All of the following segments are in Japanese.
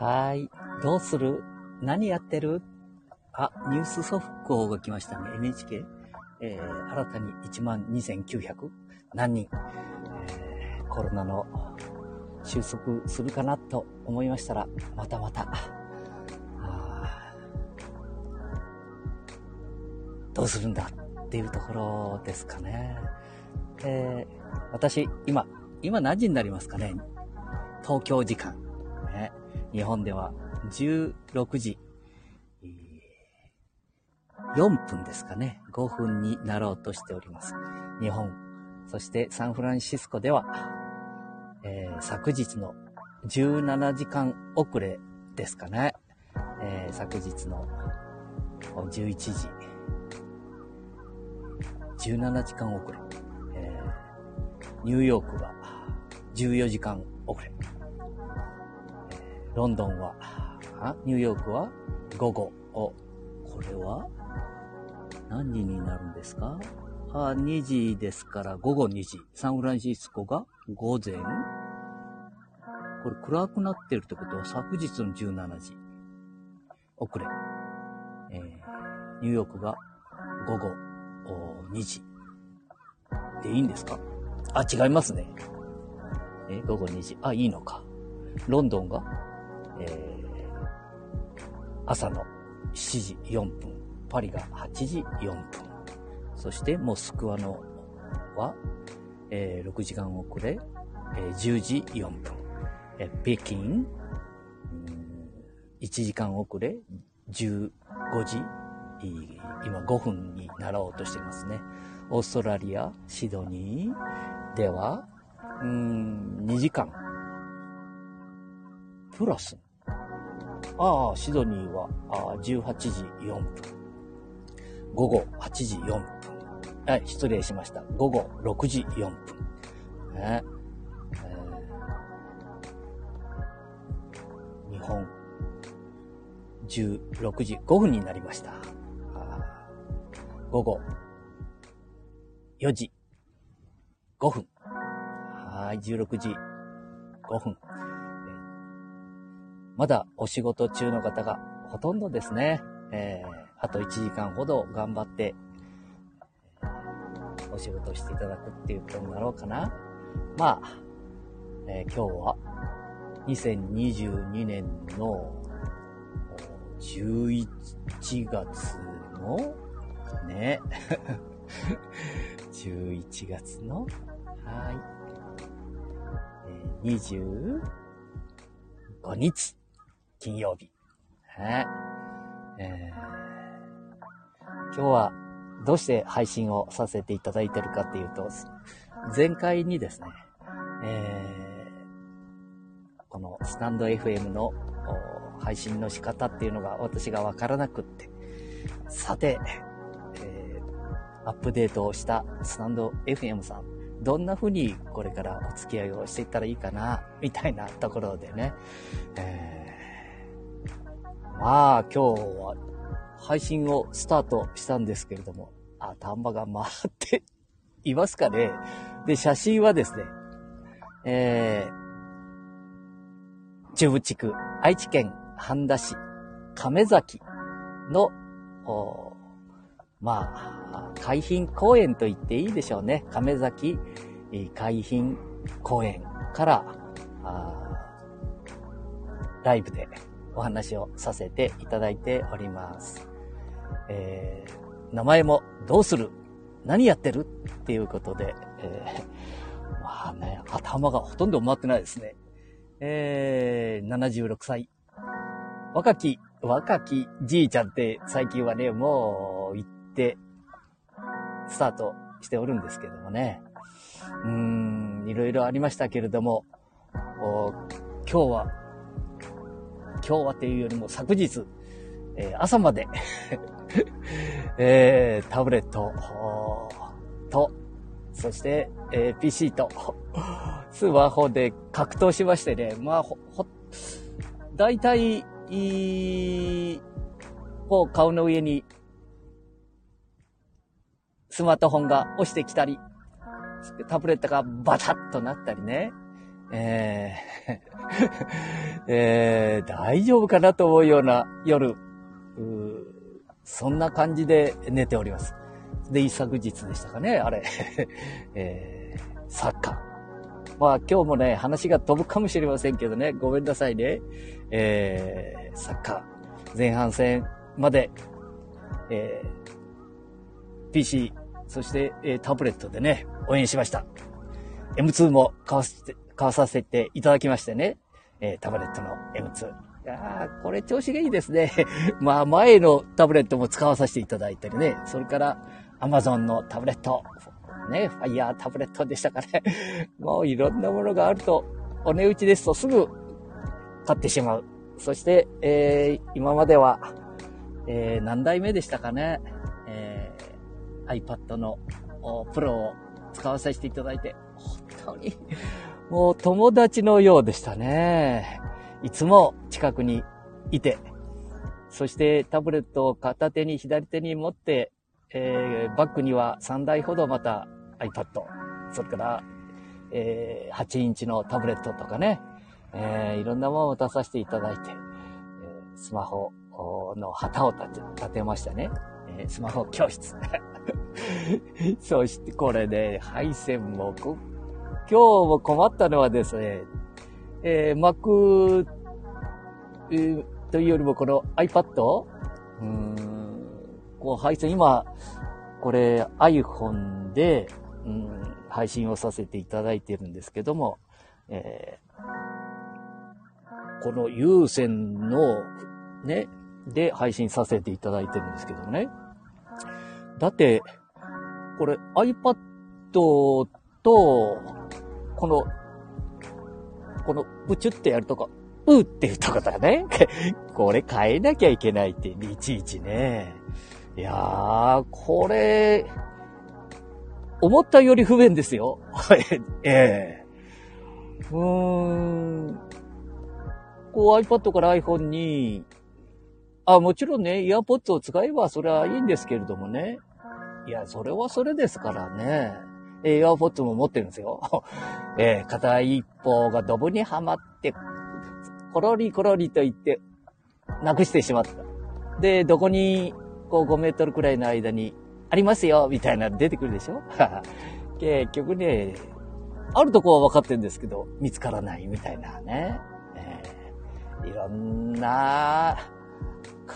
はい。どうする？何やってる？あ、ニュース速報が来ましたね。NHK。えー、新たに1万2900何人、えー、コロナの収束するかなと思いましたら、またまた、どうするんだっていうところですかね。えー、私、今、今何時になりますかね？東京時間。日本では16時4分ですかね。5分になろうとしております。日本、そしてサンフランシスコでは、えー、昨日の17時間遅れですかね。えー、昨日の11時、17時間遅れ。えー、ニューヨークは14時間遅れ。ロンドンは、あニューヨークは？午後を、これは？何時になるんですか？あ、2時ですから午後2時。サンフランシスコが午前？これ暗くなってるってことは昨日の17時。遅れ。えー、ニューヨークが午後2時。でいいんですか？あ、違いますね。え、午後2時。あ、いいのか。ロンドンが、えー、朝の7時4分。パリが8時4分。そしてモスクワのは、えー、6時間遅れ、えー、10時4分。えー、北京、1時間遅れ、15時、今5分になろうとしていますね。オーストラリア、シドニーでは、うん、2時間。プラス。ああ、シドニーはあ18時4分。午後8時4分。はい、失礼しました。午後6時4分。ねえー、日本、16時5分になりました。午後4時5分。はい、16時5分。まだお仕事中の方がほとんどですね。えーあと1時間ほど頑張って、お仕事していただくっていうことになろうかな。まあ、えー、今日は2022年の11月のね、11月の、はい、え、25日、金曜日。はい、えー今日はどうして配信をさせていただいてるかっていうと、前回にですね、えー、このスタンド FM の配信の仕方っていうのが私がわからなくって、さて、えー、アップデートをしたスタンド FM さん、どんな風にこれからお付き合いをしていったらいいかな、みたいなところでね、え、まあ今日は配信をスタートしたんですけれども、頭が回っていますかね。で、写真はですね、えー、中部地区、愛知県半田市、亀崎の、まあ、海浜公園と言っていいでしょうね。亀崎海浜公園から、ライブでお話をさせていただいております。えー、名前もどうする？何やってる？っていうことで、えー、まあね、頭がほとんど回ってないですね。えー、76歳。若き、若きじいちゃんって最近はね、もう行って、スタートしておるんですけどもね。うん、いろいろありましたけれども、今日は、今日はっていうよりも昨日、えー、朝まで えー、タブレットと、そして、えー、PC と、スマホで格闘しましてね、まあ、ほ、ほ、大体、いこう、顔の上に、スマートフォンが押してきたり、タブレットがバタッとなったりね、え えー、大丈夫かなと思うような夜、そんな感じで寝ております。で、一昨日でしたかね、あれ。えー、サッカー。まあ今日もね、話が飛ぶかもしれませんけどね、ごめんなさいね。えー、サッカー、前半戦まで、えー、PC、そして、えー、タブレットでね、応援しました。M2 も買わせて、買わさせていただきましてね、えー、タブレットの M2。いやー、これ調子がいいですね。まあ前のタブレットも使わさせていただいたりね、それから Amazon のタブレット、ね、ファイヤータブレットでしたかね。もういろんなものがあると、お値打ちですとすぐ買ってしまう。そして、えー、今までは、えー、何代目でしたかね。えー、iPad のプロを使わさせていただいて、本当に、もう友達のようでしたね。いつも近くにいて、そしてタブレットを片手に左手に持って、えー、バッグには3台ほどまた iPad、それから、えー、8インチのタブレットとかね、えー、いろんなものを出させていただいて、えー、スマホの旗を立て立てましたね。えー、スマホ教室。そしてこれね、配線も今日も困ったのはですね、えー、Mac、えー、というよりもこの iPad? うーん、こう配線今、これ iPhone で、うん、配信をさせていただいてるんですけども、えー、この有線の、ね、で配信させていただいてるんですけどもね。だって、これ iPad と、この、この、プチュってやるとこ、うっていうとこだね。これ変えなきゃいけないって、いちいちね。いやー、これ、思ったより不便ですよ。ええうーん。こう iPad から iPhone に、あ、もちろんね、イヤーポッツを使えばそれはいいんですけれどもね。いや、それはそれですからね。イヤーポッツも持ってるんですよ。ええ片一方がドブにはまって、コロリコロリと言って、なくしてしまった。で、どこに、こう5メートルくらいの間にありますよ、みたいな出てくるでしょ？結局ね、あるとこは分かってるんですけど、見つからないみたいなね。えー、いろんな、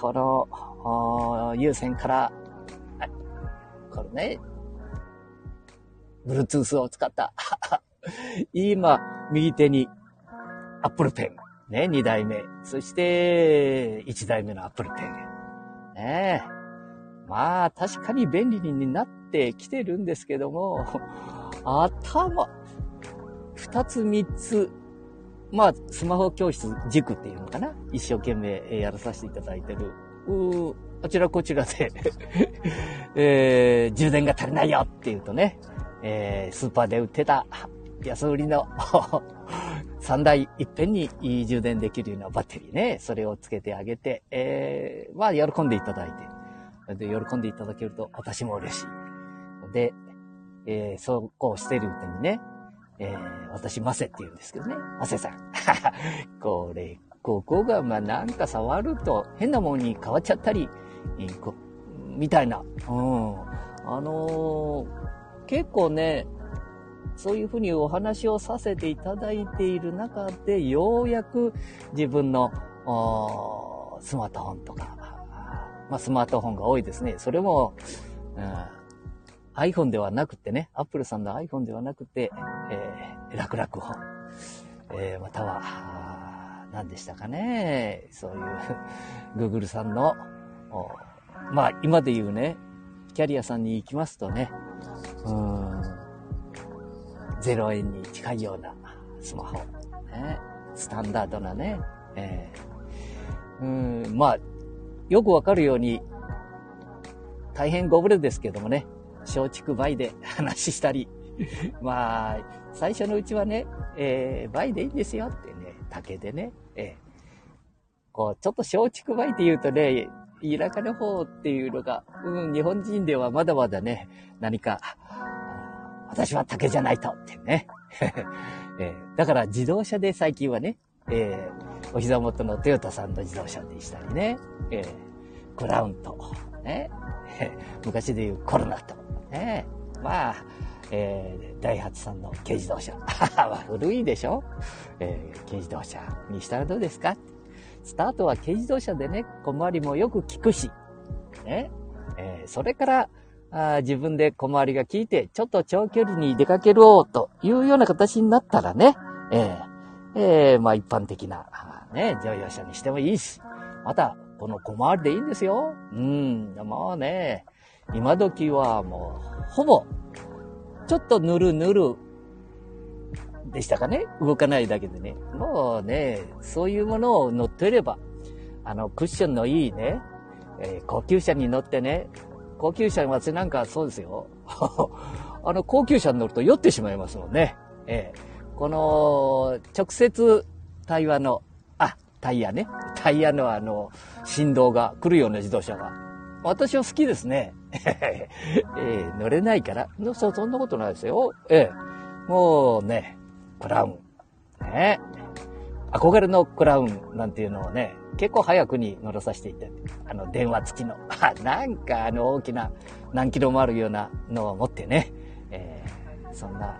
この、有線から、これね、Bluetooth を使った。今、右手に Apple Pen。ね、2代目。そして、1代目の Apple Pen。ねえ。まあ、確かに便利になってきてるんですけども、頭、二つ三つ、まあ、スマホ教室塾っていうのかな一生懸命やらさせていただいてる。うあちらこちらで えー、充電が足りないよって言うとね、えー、スーパーで売ってた 安売りの3台いっぺんに充電できるようなバッテリーね、それをつけてあげて、えー、まあ、喜んでいただいて。で、喜んでいただけると私も嬉しい。で、えー、そうこうしてるうちにね、えー、私、マセって言うんですけどね。マセさん。これ、ここが、まあ、なんか触ると変なもんに変わっちゃったり、えー、こみたいな。うん。あのー、結構ね、そういうふうにお話をさせていただいている中で、ようやく自分のスマートフォンとか、まあ、スマートフォンが多いですね。それも、うん、iPhone ではなくてね、Apple さんの iPhone ではなくて、えー、楽々本、えー、または、何でしたかね、そういう Google さんの、まあ、今で言うね、キャリアさんに行きますとね、うん、0円に近いようなスマホ、ね、スタンダードなね、えー、うん、まあ、よくわかるように、大変ご無礼ですけどもね、松竹梅で話したり、まあ、最初のうちはね、えー、梅でいいんですよってね、竹でね、えー、こう、ちょっと松竹梅って言うとね、田舎の方っていうのが、うん、日本人ではまだまだね、何か、私は竹じゃないとってね。えー、だから自動車で最近はね、えー、お膝元のトヨタさんの自動車でしたりね、えー、クラウンと、ね、昔でいうコロナと、ね、まあ、えー、ダイハツさんの軽自動車。古いでしょ？えー、軽自動車にしたらどうですか？スタートは軽自動車でね、小回りもよく効くし、ね、えー、それからあ自分で小回りが効いて、ちょっと長距離に出かけろというような形になったらね、えー、えー、まあ一般的な、ね、乗用車にしてもいいし、また、この小回りでいいんですよ。うん、もうね、今時はもう、ほぼ、ちょっとぬるぬるでしたかね？動かないだけでね。もうね、そういうものを乗ってれば、あの、クッションのいいね、えー、高級車に乗ってね、高級車に私なんかそうですよ。あの、高級車に乗ると酔ってしまいますもんね。えーこの、直接対話の、あ、タイヤね。タイヤのあの、振動が来るような自動車が。私は好きですね。えー、乗れないから。そ、そんなことないですよ。えー、もうね、クラウン。ね。憧れのクラウンなんていうのをね、結構早くに乗らさせていただいて、あの、電話付きの、なんかあの大きな何キロもあるようなのを持ってね、えー、そんな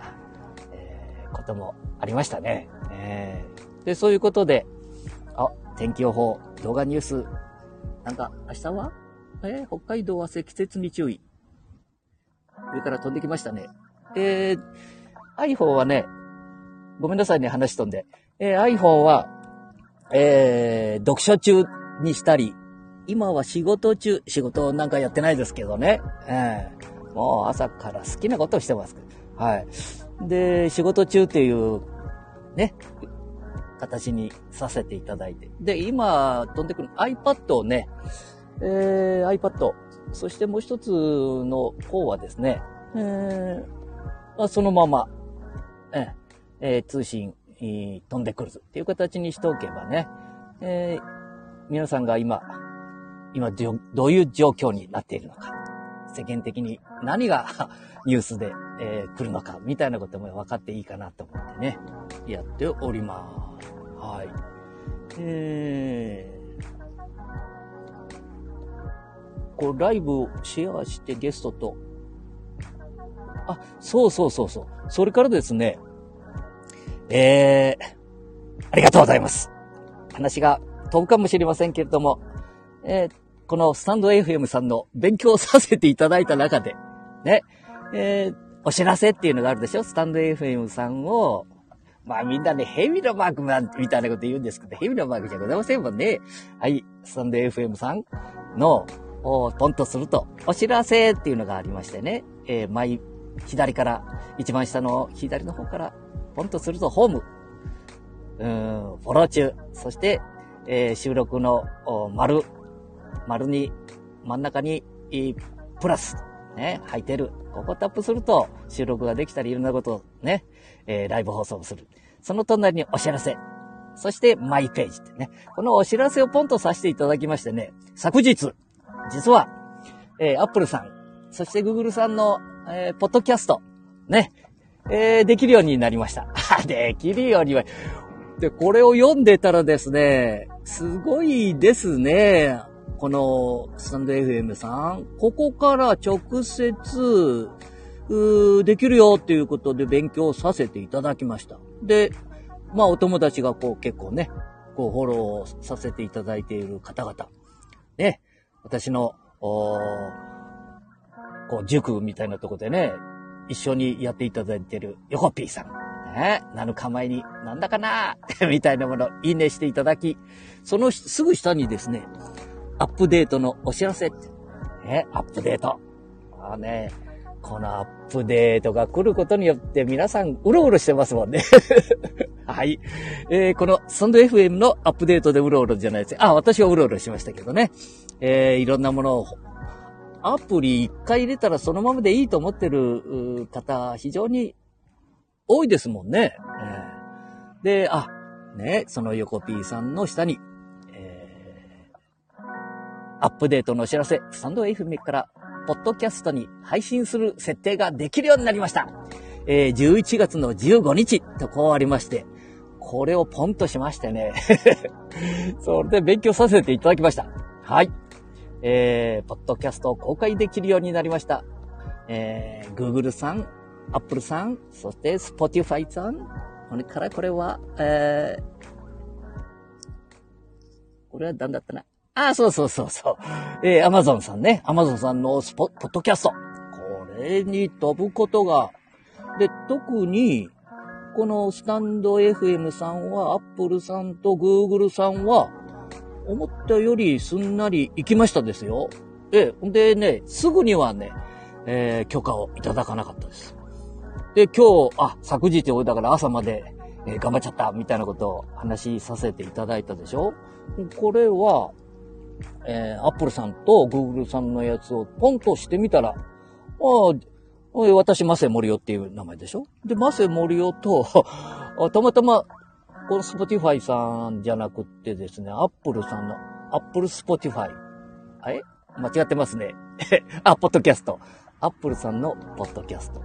えこともありましたね。えー、で、そういうことで、あ、天気予報、動画ニュース、なんか、明日は？えー、北海道は積雪に注意。上から飛んできましたね。えー、iPhone はね、ごめんなさいね、話飛んで。えー、iPhone は、えー、読書中にしたり、今は仕事中、仕事なんかやってないですけどね。えー、もう朝から好きなことをしてます。はい。で、仕事中っていう、ね、形にさせていただいて。で、今、飛んでくる iPad をね、えー、iPad、そしてもう一つの方はですね、えー、そのまま、ええー、通信、飛んでくるっていう形にしておけばね、えー、皆さんが今、今どういう状況になっているのか、世間的に何が ニュースで、えー、来るのか、みたいなことも分かっていいかなと思ってね、やっております。はい。えー、こう、ライブをシェアしてゲストと、あ、そうそうそうそう。それからですね、えー、ありがとうございます。話が飛ぶかもしれませんけれども、えー、このスタンド FM さんの勉強させていただいた中で、ね、えー、お知らせっていうのがあるでしょ？スタンド FM さんを、まあみんなね、ヘビのマークみたいなこと言うんですけど、ヘビのマークじゃございませんもんね。はい、スタンド FM さんの、をポンとすると、お知らせっていうのがありましてね、えー、前、左から、一番下の左の方から、ポンとすると、ホーム、うん、フォロー中、そして、えー、収録の、丸、丸に、真ん中に、プラス、ね、入ってる。ここタップすると収録ができたりいろんなことをね、えー、ライブ放送をする。その隣にお知らせ。そしてマイページってね。このお知らせをポンとさせていただきましてね、昨日、実は、えー、アップルさん、そしてグーグルさんの、えー、ポッドキャスト、ね、えー、できるようになりました。できるようには。で、これを読んでたらですね、すごいですね。このスタンド FM さん、ここから直接、できるよっていうことで勉強させていただきました。で、まあお友達がこう結構ね、こうフォローさせていただいている方々。ね、私の、こう塾みたいなとこでね、一緒にやっていただいている横 P さん。ね、なの構えに、なんだかな？みたいなもの、いいねしていただき、そのすぐ下にですね、アップデートのお知らせ。ね、アップデート。あね、このアップデートが来ることによって皆さんうろうろしてますもんね。はい。えー、このサンド FM のアップデートでうろうろじゃないですあ、私はうろうろしましたけどね。えー、いろんなものを、アプリ一回入れたらそのままでいいと思ってる方、非常に多いですもんね。えー、で、あ、ね、その横 P さんの下にえ、アップデートのお知らせ、スタンド FM から、ポッドキャストに配信する設定ができるようになりました。えー、11月の15日とこうありまして、これをポンとしましてね。それで勉強させていただきました。はい。えー、ポッドキャストを公開できるようになりました。えー、Google さん、Apple さん、そして Spotify さん、それからこれは、えー、これは何だったな？ああ、そうそうそうそう。えー、Amazon さんね。Amazon さんのスポ、ポッドキャスト。これに飛ぶことが、で、特に、このスタンド FM さんは、Apple さんと Google さんは、思ったよりすんなり行きましたですよ。ええ、んでね、すぐにはね、えー、許可をいただかなかったです。で、今日、あ、昨日俺だから朝まで、えー、頑張っちゃった、みたいなことを話しさせていただいたでしょこれは、えー、Apple さんと Google さんのやつをポンとしてみたら、ああ、私、マセモリオっていう名前でしょで、マセモリオと たまたま、この Spotify さんじゃなくってですね、Apple さんの、Apple Spotify。あれ間違ってますね。あ、ポッドキャスト。Apple さんのポッドキャスト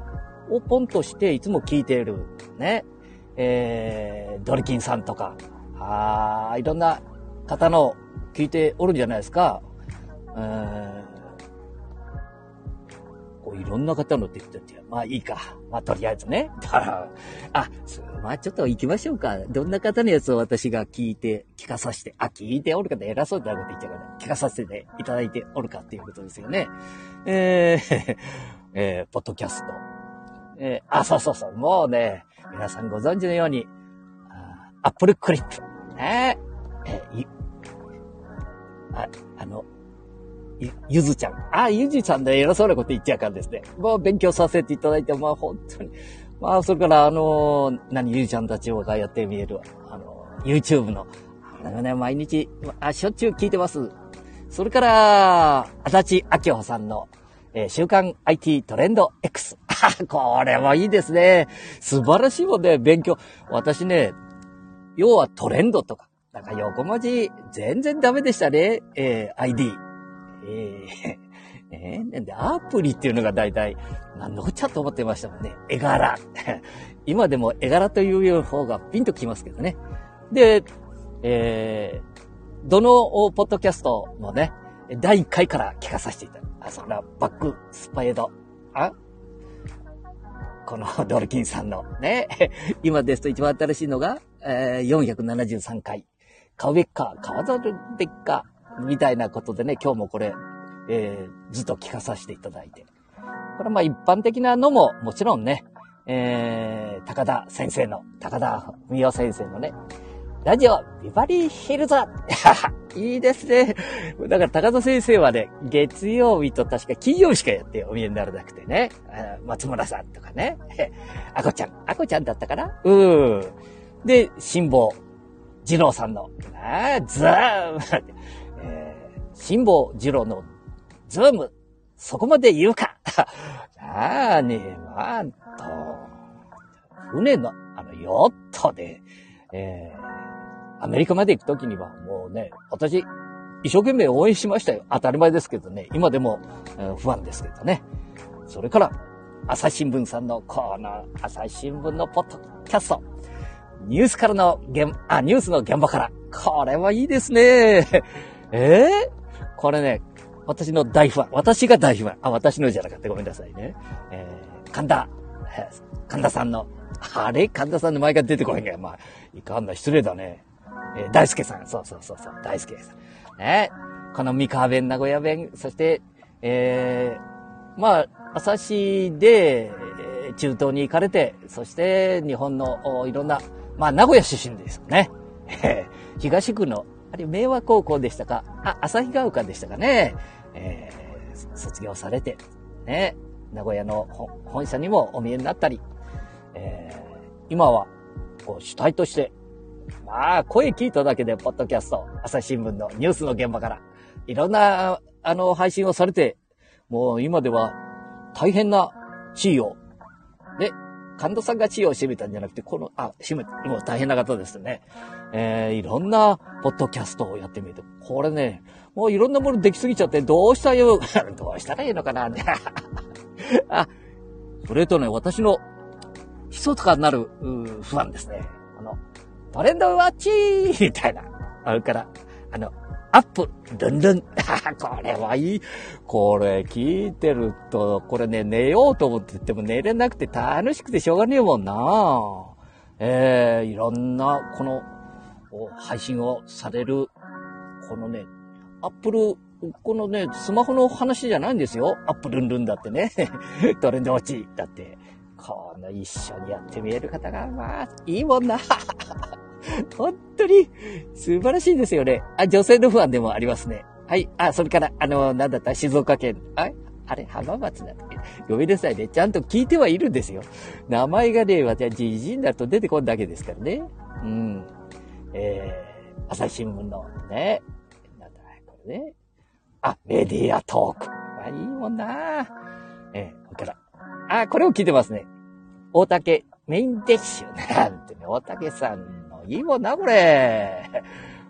をポンとしていつも聞いている。ね。えー、ドリキンさんとか、あいろんな方の聞いておるんじゃないですか。えー、こういろんな方のって言ってて、まあいいか。まあとりあえずね。だから、あ、まあちょっと行きましょうか。どんな方のやつを私が聞いて、聞かさせて、あ、聞いておるか偉そうなこと言っちゃうから、聞かさせていただいておるかっていうことですよね。えー、えー、ポッドキャスト。えー、あ、そうそうそう。もうね、皆さんご存知のように、アップルクリップ。ねえー、あ、あの、ゆ、ゆずちゃん。あ、ゆずちゃんで偉そうなこと言っちゃうからですね。もう勉強させていただいて、まあ本当に。まあ、それから、あの、何、ゆずちゃんたちがやってみえる、あの、YouTube の、あのね、毎日、あ、しょっちゅう聞いてます。それから、足立明穂さんの、えー、週刊 IT トレンド X。これもいいですね。素晴らしいもんね、勉強。私ね、要はトレンドとか、なんか横文字、全然ダメでしたね。えー、ID。えー、えー、なんで、アプリっていうのが大体、何のこっちゃと思ってましたもんね。絵柄。今でも絵柄という方がピンときますけどね。で、えー、どのポッドキャストもね、第1回から聞かさせていただあ、そら、バックスパイド。あ？このドルキンさんのね、今ですと一番新しいのが、えー、473回。買うべっか、買わざるべっか、みたいなことでね、今日もこれ、えー、ずっと聞かさせていただいて。これはまあ一般的なのももちろんね、えー、高田先生の、高田文夫先生のね、ラジオ、ビバリーヒルズ いいですね。だから高田先生はね、月曜日と確か金曜日しかやってお見えにならなくてね。松村さんとかね。あこちゃん、あこちゃんだったかな？うん。で、辛抱、二郎さんの、あズーム、えー、辛抱二郎のズーム、そこまで言うか。ああね、まあ、と、船の、あの、ヨットで、えー、アメリカまで行くときにはもうね、私、一生懸命応援しましたよ。当たり前ですけどね。今でも、えー、不安ですけどね。それから、朝日新聞さんのコーナー、朝日新聞のポッドキャスト。ニュースからの現、あ、ニュースの現場から。これはいいですね。えー、これね、私の大ファン。私が大ファン。あ、私のじゃなかったごめんなさいね。えー、神田、神田さんの、あれ？神田さんの前から出てこへんがまあ、いかんな、失礼だね。えー、大輔さん。そうそうそうそう、大輔さん。ね。この三河弁、名古屋弁、そして、えー、まあ、朝日で、中東に行かれて、そして日本のいろんなまあ、名古屋出身ですよね。東区の、あれ、明和高校でしたか？あ、旭ヶ丘でしたかね。えー、卒業されて、ね、名古屋の本社にもお見えになったり、えー、今は、こう、主体として、まあ、声聞いただけで、ポッドキャスト、朝日新聞のニュースの現場から、いろんな、あの、配信をされて、もう今では、大変な地位を、神田さんが地位を占めたんじゃなくて、この、あ、占め、もう大変な方ですね。えー、いろんな、ポッドキャストをやってみる。これね、もういろんなものできすぎちゃって、どうしたよ、どうしたらいいのかな、あ、それとね、私の、密かになる、不安ですね。あの、トレンドウォッチみたいな。あるから、あの、アップ、ルンルン。これはいい。これ聞いてると、これね、寝ようと思ってても寝れなくて楽しくてしょうがねえもんな。えー、いろんな、この、配信をされる、このね、アップル、このね、スマホの話じゃないんですよ。アップルンルンだってね。トレンドウォッチだって。この一緒にやってみえる方が、まあ、いいもんな。本当に素晴らしいですよね。あ、女性の不安でもありますね。はい。あ、それから、あの、なんだった？静岡県。ああれ？浜松だっけ？ごめんなさいね。ちゃんと聞いてはいるんですよ。名前がね、私はじじになると出てこんだけですからね。うん。えー、朝日新聞のね、なんだ、これね。あ、メディアトーク。あ、いいもんなえー、これから。あ、これを聞いてますね。大竹メインデッシュなんてね、大竹さんいいもんな、これ。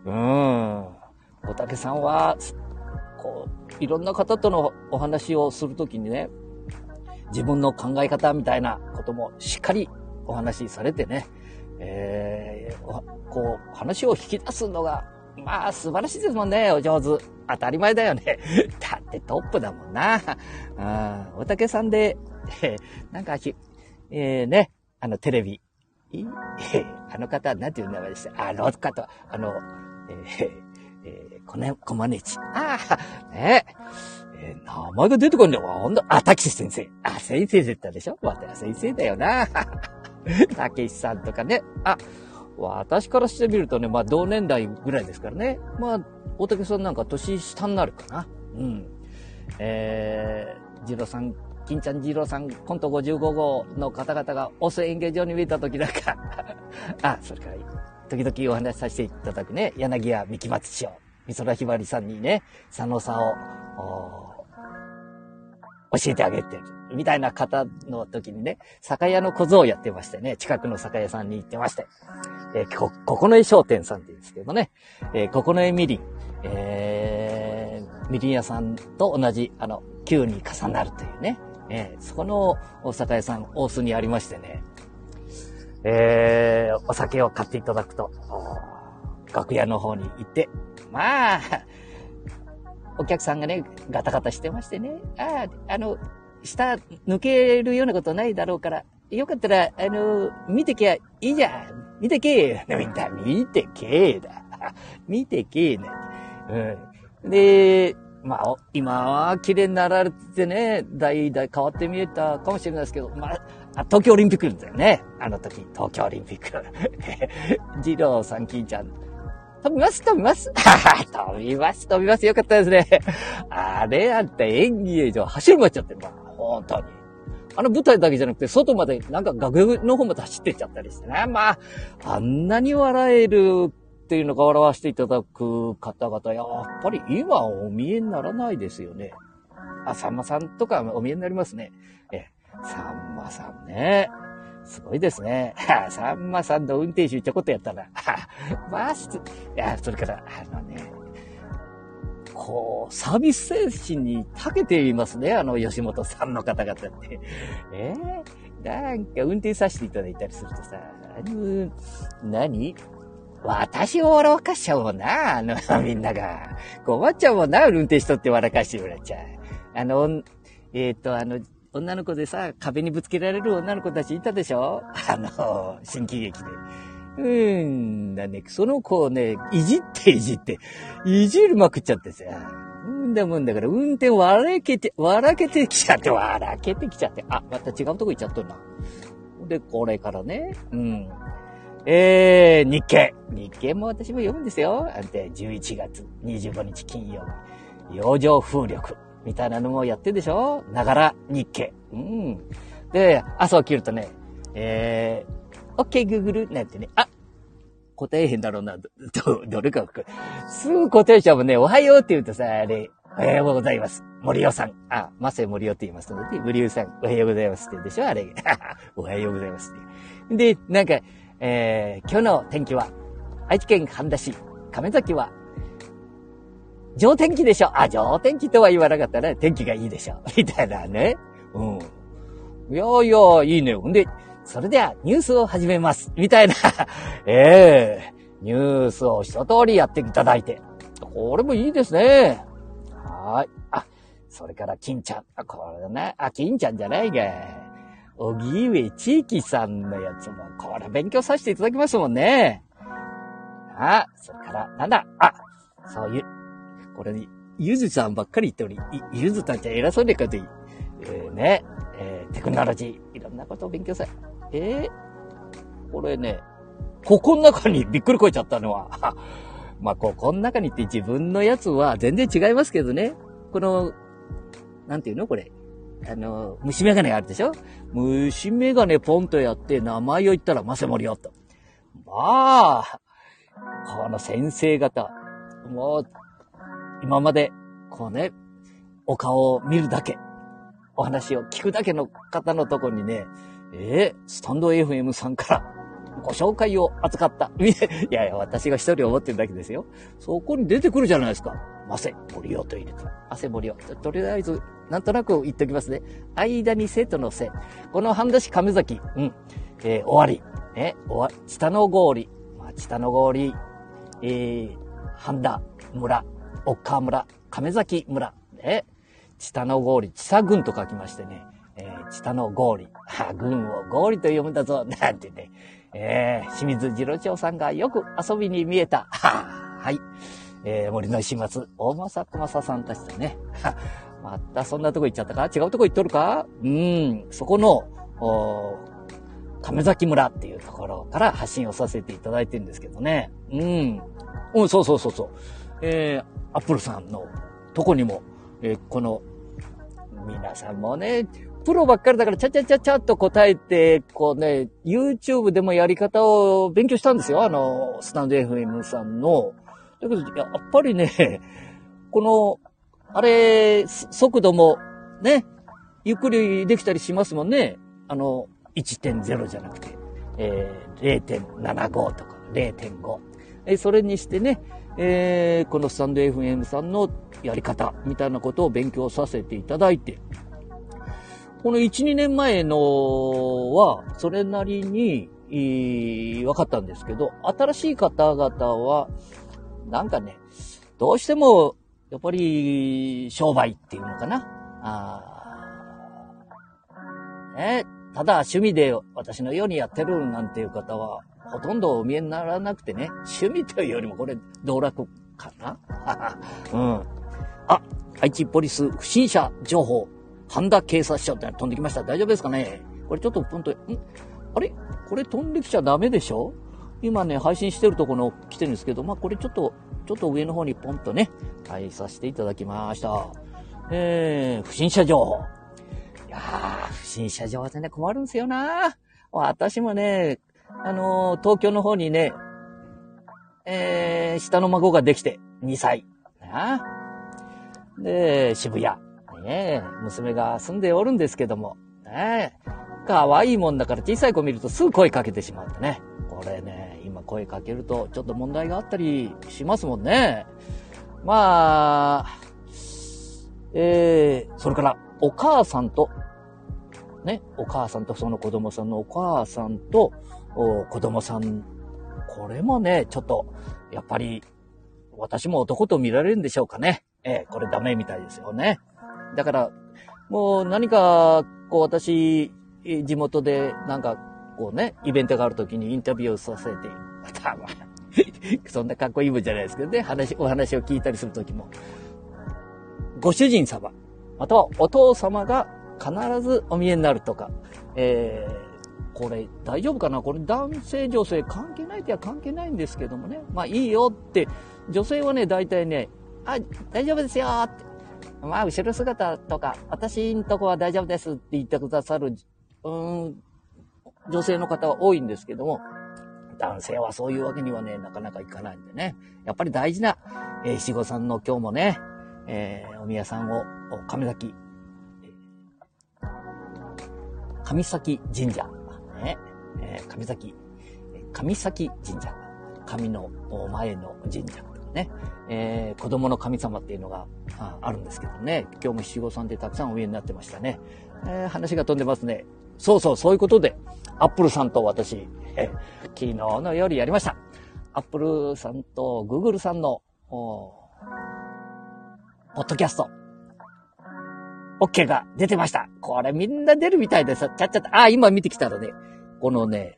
うん。大竹さんは、こう、いろんな方とのお話をするときにね、自分の考え方みたいなこともしっかりお話しされてね、えー、こう、話を引き出すのが、まあ、素晴らしいですもんね、お上手。当たり前だよね。だってトップだもんな。うん、大竹さんで、え、なんか、えー、ね、あの、テレビ、え あの方、なんていう名前でした？あの方、あの、えー、えー、こね、こまねち。ああ、ねえー、名前が出てこんだよ。ほんと、あ、たけし先生。あ、先生って言ったでしょ？また先生だよな。たけしさんとかね。あ、私からしてみるとね、まあ同年代ぐらいですからね。まあ、大竹さんなんか年下になるかな。うん。えー、ジロさん金ちゃん二郎さん、コント55号の方々がオス演芸場に見えた時なんか。あ、それから、時々お話しさせていただくね、柳家三木松師匠、美空ひばりさんにね、佐野さんを、教えてあげてる。みたいな方の時にね、酒屋の小僧をやってましてね、近くの酒屋さんに行ってまして、えー、こ、ここの絵商店さんって言うんですけどね、えー、ここの絵みりん、えー、みりん屋さんと同じ、あの、9に重なるというね、えー、そこのお酒屋さん、大須にありましてね、えー、お酒を買っていただくと、楽屋の方に行って、まあ、お客さんがね、ガタガタしてましてね、ああ、あの、下抜けるようなことないだろうから、よかったら、あの、見てけいいじゃん。見てけえみんな、見てけえだ。見てけえね。うん。で、まあ、今は綺麗になられてね、代々変わって見えたかもしれないですけど、まあ、東京オリンピックだよね。あの時、東京オリンピック。二郎さん、金ちゃん。飛びます飛びます 飛びます飛びますよかったですね。あれあんた演技場走り回っちゃってるな。本当に。あの舞台だけじゃなくて、外まで、なんか楽屋の方まで走ってっちゃったりしてね。まあ、あんなに笑えるっていうのが笑わせていただく方々、やっぱり今お見えにならないですよね。あ、さんまさんとかお見えになりますね。え、さんまさんね。すごいですね。さんまさんの運転手ちょこっとやったら。まあ、いや、それから、あのね、こう、サービス精神に長けていますね、あの吉本さんの方々って。えー、なんか運転させていただいたりするとさ、何私を笑かしちゃうな、あの、みんなが。困っちゃうもんな、運転しとって笑かしてもらっちゃう。あの、えっ、ー、と、あの、女の子でさ、壁にぶつけられる女の子たちいたでしょ？あの、新喜劇で。うーん、だね、その子をね、いじっていじって、いじるまくっちゃってさ。うんだもんだから、運転笑けて、笑けてきちゃって、笑けてきちゃって。あ、また違うとこ行っちゃっとるな。で、これからね、うん。えー、日経。日経も私も読むんですよ。あんて、11月25日金曜日。洋上風力。みたいなのもやってるでしょ？ながら日経。うん。で、朝起きるとね、えー、OK Google なんてね、あ答えへんだろうな。ど、どれか。すぐ答えちゃうもんね。おはようって言うとさ、あれ、おはようございます。森尾さん。あ、まさ森尾って言いますので、森尾さん、おはようございますって言うでしょあれ。おはようございますって。で、なんか、えー、今日の天気は、愛知県半田市、亀崎は、上天気でしょ。あ、上天気とは言わなかったら、天気がいいでしょ。みたいなね。うん。いやいや、いいね。ほんで、それではニュースを始めます。みたいなえ えー、ニュースを一通りやっていただいて。これもいいですね。はい。あ、それから金ちゃん。あ、これだね。あ、金ちゃんじゃないが。おぎ上地域さんのやつも、これ勉強させていただきますもんね。あ、それから、なんだ？あ、そういう、これに、ゆずさんばっかり言っており、ゆずたんちは偉そうにかといい。えー、ね、えー、テクノロジー、いろんなことを勉強さ、えー、これね、ここの中にびっくりこいちゃったのは、まあ、ここの中にって自分のやつは全然違いますけどね。この、なんていうの？これ。あの、虫眼鏡があるでしょ？虫眼鏡ポンとやって名前を言ったらマセモリオと。まあ、この先生方、もう、今まで、こうね、お顔を見るだけ、お話を聞くだけの方のとこにね、えー、スタンド FM さんからご紹介を扱った。いやいや、私が一人思ってるだけですよ。そこに出てくるじゃないですか。マセ、森尾と入れて。汗森尾。とりあえず、なんとなく言っておきますね。間に生徒のせ。この半田市亀崎、うん。えー、終わり。ね、終わ、下の氷。まあ、下の氷、えー、半田村、岡村、亀崎村。ね、下の氷、地佐郡と書きましてね。えー、下の氷。は、郡を氷と読むんだぞ。なんてね。えー、清水次郎長さんがよく遊びに見えた。は はい。えー、森の石松、大政小正さんたちとね。またそんなとこ行っちゃったか？違うとこ行っとるか？うん、そこの、亀崎村っていうところから発信をさせていただいてるんですけどね。うん。うん、そうそうそうそう。えー、アップルさんのとこにも、えー、この、皆さんもね、プロばっかりだからちゃちゃちゃちゃっと答えて、こうね、YouTube でもやり方を勉強したんですよ。あの、スタンド FM さんの。だけど、やっぱりね、この、あれ、速度も、ね、ゆっくりできたりしますもんね。あの、1.0じゃなくて、えー、0.75とか0.5。え、それにしてね、えー、このスタンド FM さんのやり方みたいなことを勉強させていただいて、この1、2年前のは、それなりに、分かったんですけど、新しい方々は、なんかね、どうしても、やっぱり、商売っていうのかな。あね、ただ趣味で私のようにやってるなんていう方は、ほとんどお見えにならなくてね、趣味というよりもこれ、道楽かな。うん。あ、愛知ポリス不審者情報半田警察署って飛んできました。大丈夫ですかね。これちょっとポンと、ん？あれ？これ飛んできちゃダメでしょ？今ね、配信してるところ来てるんですけど、まあ、これちょっと、ちょっと上の方にポンとね、はいさせていただきました。えー、不審者情報。いやー、不審者情報ってね、困るんですよな私もね、あのー、東京の方にね、えー、下の孫ができて、2歳。なで、渋谷。ね娘が住んでおるんですけども、ね可愛いもんだから小さい子見るとすぐ声かけてしまってね。これね、声かけるとちょっと問題があったりしますもんね。まあ、えー、それからお母さんと、ね、お母さんとその子供さんのお母さんとお子供さん、これもね、ちょっと、やっぱり、私も男と見られるんでしょうかね。えー、これダメみたいですよね。だから、もう何か、こう私、地元でなんか、こうね、イベントがあるときにインタビューをさせて、たま そんなかっこいいもんじゃないですけどね、話、お話を聞いたりするときも、ご主人様、またはお父様が必ずお見えになるとか、えー、これ大丈夫かな？これ男性女性関係ないっては関係ないんですけどもね。まあいいよって、女性はね、大体ね、あ、大丈夫ですよって。まあ、後ろ姿とか、私んとこは大丈夫ですって言ってくださる、うん、女性の方は多いんですけども、男性はそういうわけにはね、なかなかいかないんでね。やっぱり大事な、えー、七五三の今日もね、えー、お宮さんを、神崎、神崎神社、ね、えー、神崎、神崎神社、神の前の神社とか、ね、えー、子供の神様っていうのがあるんですけどね、今日も七五三でたくさんお見えになってましたね。えー、話が飛んでますね。そうそう、そういうことで、アップルさんと私、昨日の夜やりました。アップルさんとグーグルさんの、ポッドキャスト、OK が出てました。これみんな出るみたいでさ、ちゃっちゃった。あ、今見てきたらね、このね、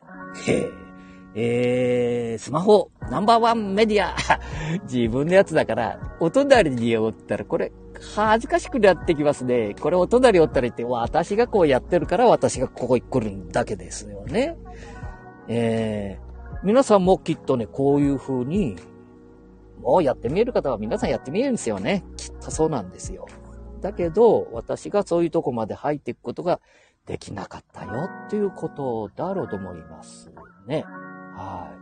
えー、スマホナンバーワンメディア。自分のやつだから、お隣におったら、これ、恥ずかしくなってきますね。これお隣おったら言って、私がこうやってるから私がここに来るんだけですよね。えー、皆さんもきっとね、こういう風に、もうやってみえる方は皆さんやってみえるんですよね。きっとそうなんですよ。だけど、私がそういうとこまで入っていくことができなかったよっていうことだろうと思いますね。はい。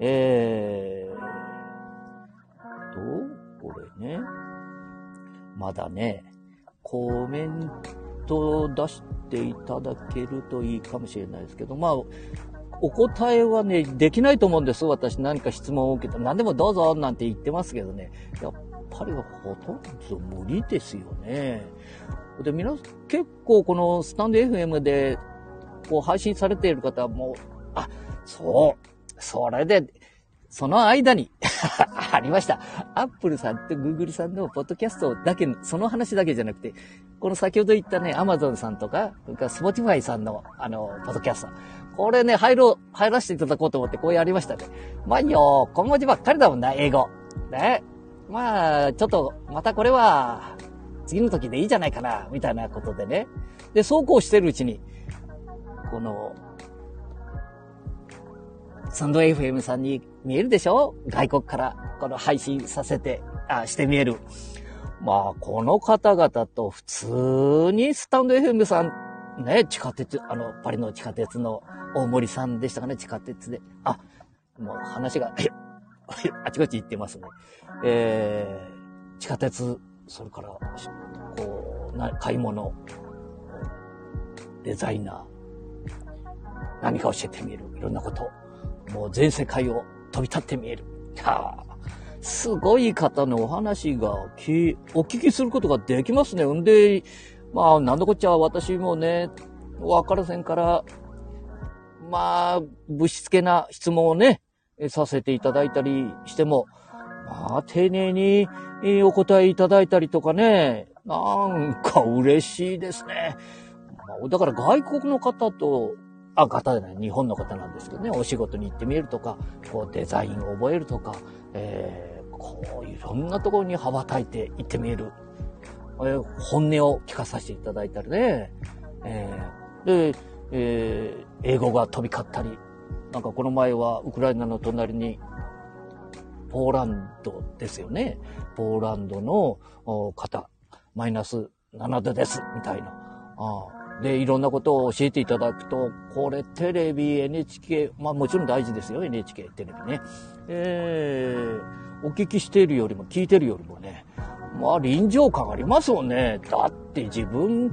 えーと、これね。まだね、コメント出していただけるといいかもしれないですけど、まあ、お答えはね、できないと思うんです。私何か質問を受けた何でもどうぞなんて言ってますけどね。やっぱりほとんど無理ですよね。で、皆さん結構このスタンド FM でこう配信されている方も、あ、そう、それで、その間にりました。アップルさんとグーグルさんのポッドキャストだけ、その話だけじゃなくて、この先ほど言ったね、アマゾンさんとか、それからスポティファイさんの、あの、ポッドキャスト。これね、入ろう、入らせていただこうと思ってこうやりましたね。まあ、よ、小文字ばっかりだもんな、英語。ね。まあ、ちょっと、またこれは、次の時でいいじゃないかな、みたいなことでね。で、そうこうしてるうちに、この、サンド FM さんに見えるでしょ？外国からこの配信させて、あ、して見える。まあ、この方々と普通にスタンド FM さん、ね、地下鉄、あの、パリの地下鉄の大森さんでしたかね、地下鉄で。あ、もう話が、あちこち行ってますね。えー、地下鉄、それから、こう、な買い物、デザイナー、何か教えてみる。いろんなこと。もう全世界を飛び立ってみえる。はあ、すごい方のお話がき、お聞きすることができますね。んで、まあ、なんだこっちゃ私もね、わからせんから、まあ、ぶしつけな質問をね、させていただいたりしても、まあ、丁寧にお答えいただいたりとかね、なんか嬉しいですね。だから外国の方とあ、方じゃない、日本の方なんですけどね、お仕事に行ってみるとか、こうデザインを覚えるとか、えー、こういろんなところに羽ばたいて行ってみる。えー、本音を聞かさせていただいたりね、えー、で、えー、英語が飛び交ったり、なんかこの前はウクライナの隣に、ポーランドですよね。ポーランドの方、マイナス7度です、みたいな。あで、いろんなことを教えていただくと、これテレビ、NHK、まあもちろん大事ですよ、NHK テレビね。えー、お聞きしているよりも、聞いてるよりもね、まあ臨場感ありますもんね。だって自分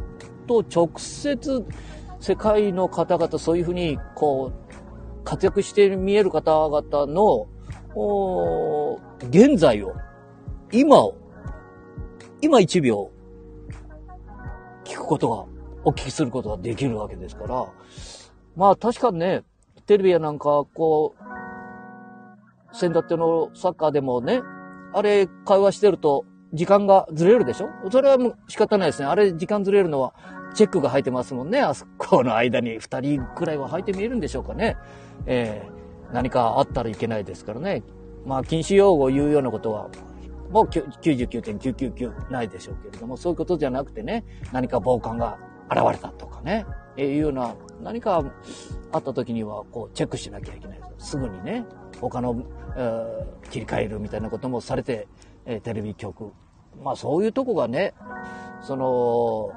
と直接世界の方々、そういうふうに、こう、活躍して見える方々の、お現在を、今を、今一秒、聞くことがお聞きすることができるわけですから、まあ確かにね、テレビやなんか、こう、先だってのサッカーでもね、あれ会話してると時間がずれるでしょ？それはもう仕方ないですね。あれ時間ずれるのはチェックが入ってますもんね。あそこの間に二人くらいは入って見えるんでしょうかね。えー、何かあったらいけないですからね。まあ禁止用語を言うようなことはもう99.999ないでしょうけれども、そういうことじゃなくてね、何か傍観が現れたとかね、えいうような何かあった時にはこうチェックしなきゃいけないす。すぐにね、他の、えー、切り替えるみたいなこともされて、えー、テレビ局。まあそういうとこがね、その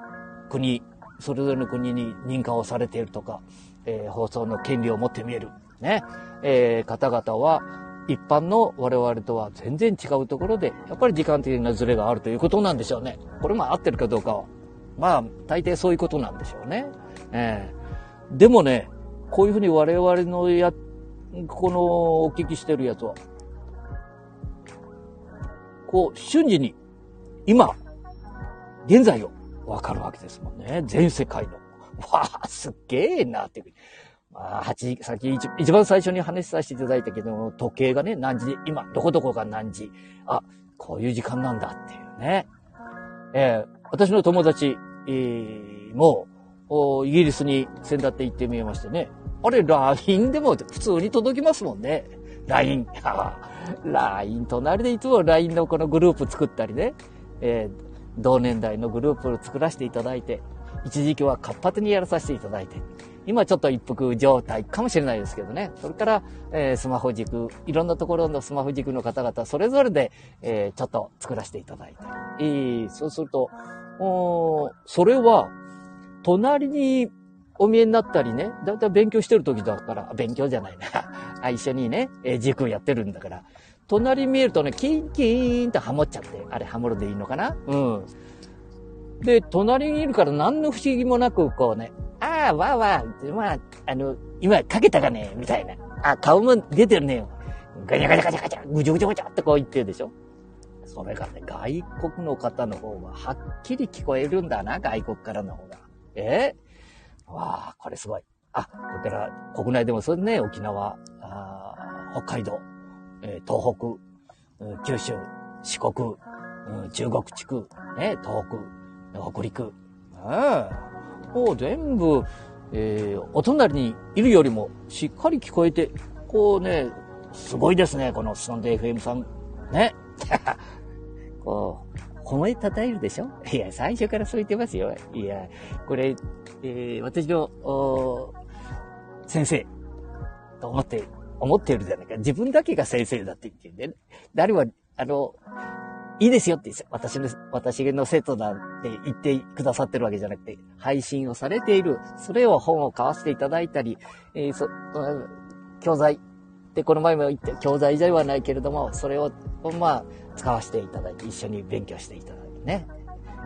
国、それぞれの国に認可をされているとか、えー、放送の権利を持って見える、ね、えー、方々は一般の我々とは全然違うところで、やっぱり時間的なズレがあるということなんでしょうね。これも合ってるかどうかはまあ、大抵そういうことなんでしょうね。えー、でもね、こういうふうに我々のや、このお聞きしてるやつは、こう、瞬時に、今、現在をわかるわけですもんね。全世界の。わあ、すっげえなっていう。まあ、8時、さっき一一番最初に話させていただいたけど、時計がね、何時で、今、どこどこが何時。あ、こういう時間なんだっていうね。えー、私の友達、えー、もイギリスに先だって行ってみましてね。あれ、LINE でも普通に届きますもんね。LINE。LINE、隣でいつも LINE のこのグループ作ったりね。えー、同年代のグループを作らせていただいて、一時期は活発にやらさせていただいて、今ちょっと一服状態かもしれないですけどね。それから、えー、スマホ軸、いろんなところのスマホ軸の方々、それぞれで、えー、ちょっと作らせていただいて。えー、そうすると、おそれは、隣にお見えになったりね、だいたい勉強してる時だから、勉強じゃないな。あ、一緒にね、えー、塾やってるんだから、隣見えるとね、キンキーンってハモっちゃって、あれハモるでいいのかな？うん。で、隣にいるから何の不思議もなく、こうね、ああ、わあわあ、まあ、あの、今かけたかねみたいな。あ、顔も出てるね。ガチャガチャガチャガチャ、ぐちゃぐちゃぐちゃってこう言ってるでしょ？それがね、外国の方の方がはっきり聞こえるんだな、外国からの方が。え？ー、わあ、これすごい。あ、それから国内でもそれね、沖縄、北海道、えー、東北、九州、四国、中国地区、ね、東北、北陸、もう全部、えー、お隣にいるよりもしっかり聞こえて、こうね、すごいですね、このスタンド FM さん。ね。こう、褒めたたえるでしょ？いや、最初からそう言ってますよ。いや、これ、えー、私の、先生、と思って、思ってるじゃないか。自分だけが先生だって言ってんでね。誰は、あの、いいですよって言って私の、私の生徒だって言ってくださってるわけじゃなくて、配信をされている、それを本を買わせていただいたり、えー、そ、教材で、この前も言って、教材ではないけれども、それを、まあ、使わせていただいて、一緒に勉強していただいてね。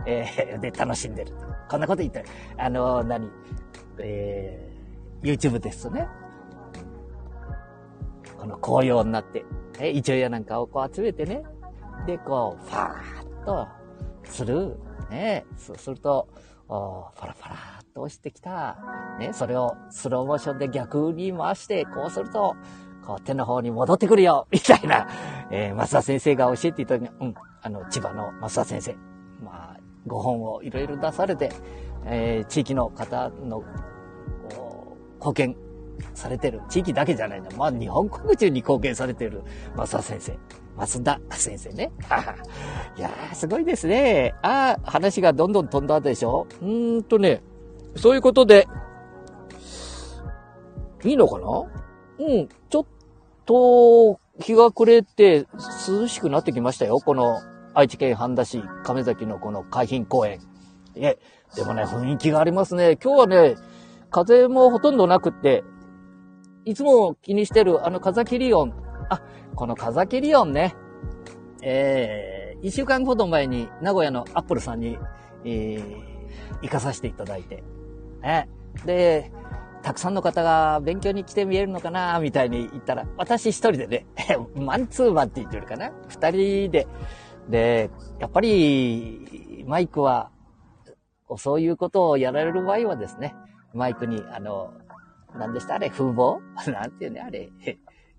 えー、で、楽しんでる。こんなこと言ったら、あの、何、えー、YouTube ですね、この紅葉になって、え、イチョウやなんかをこう集めてね、で、こう、ファーっとする。ね、そうすると、おパラパラっと落ちてきた。ね、それをスローモーションで逆に回して、こうすると、こう手の方に戻ってくるよ みたいな、えー、増田先生が教えていただき、うん、あの、千葉の増田先生。まあ、ご本をいろいろ出されて、えー、地域の方の、貢献されてる。地域だけじゃないんだ。まあ、日本国中に貢献されてる増田先生。増田先生ね。いやー、すごいですね。ああ、話がどんどん飛んだでしょうーんとね、そういうことで、いいのかな？うん、ちょっと、日が暮れて涼しくなってきましたよ。この愛知県半田市亀崎のこの海浜公園。え、でもね、雰囲気がありますね。今日はね、風もほとんどなくって、いつも気にしてるあの風切り音。あ、この風切り音ね。えー、一週間ほど前に名古屋のアップルさんに、えー、行かさせていただいて。ね。で、たくさんの方が勉強に来て見えるのかなみたいに言ったら、私一人でね、マンツーマンって言ってるかな二人で。で、やっぱり、マイクは、そういうことをやられる場合はですね、マイクに、あの、何でした？あれ風貌？なんていうね、あれ。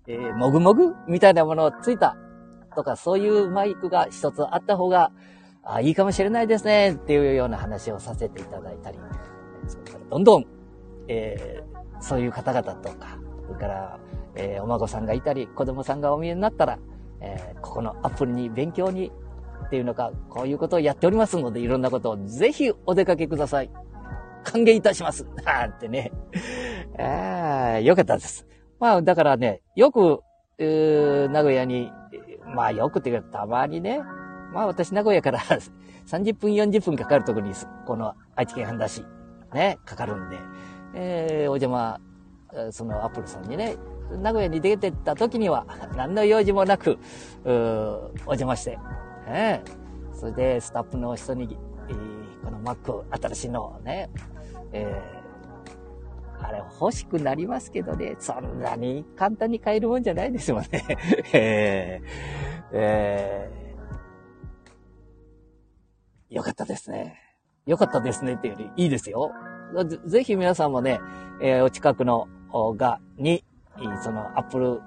えー、もぐもぐみたいなものをついたとか、そういうマイクが一つあった方が、あいいかもしれないですね、っていうような話をさせていただいたり、どんどん、えー、そういう方々とか、それから、えー、お孫さんがいたり、子供さんがお見えになったら、えー、ここのアップルに勉強にっていうのか、こういうことをやっておりますので、いろんなことをぜひお出かけください。歓迎いたします。なんてね。ああ、よかったです。まあ、だからね、よく、名古屋に、まあよくっていうか、たまにね、まあ私名古屋から30分40分かかるところに、この愛知県半田市、ね、かかるんで、えー、お邪魔、そのアップルさんにね、名古屋に出てった時には、何の用事もなく、お邪魔して、ね、それでスタッフの人に、えー、この Mac、新しいのをね、えーあれ欲しくなりますけどね、そんなに簡単に買えるもんじゃないですもんね。えー、えー、よかったですね。よかったですねっていうより、いいですよ。ぜぜひ皆さんもね、えーお近くの、が、に、その、アップル、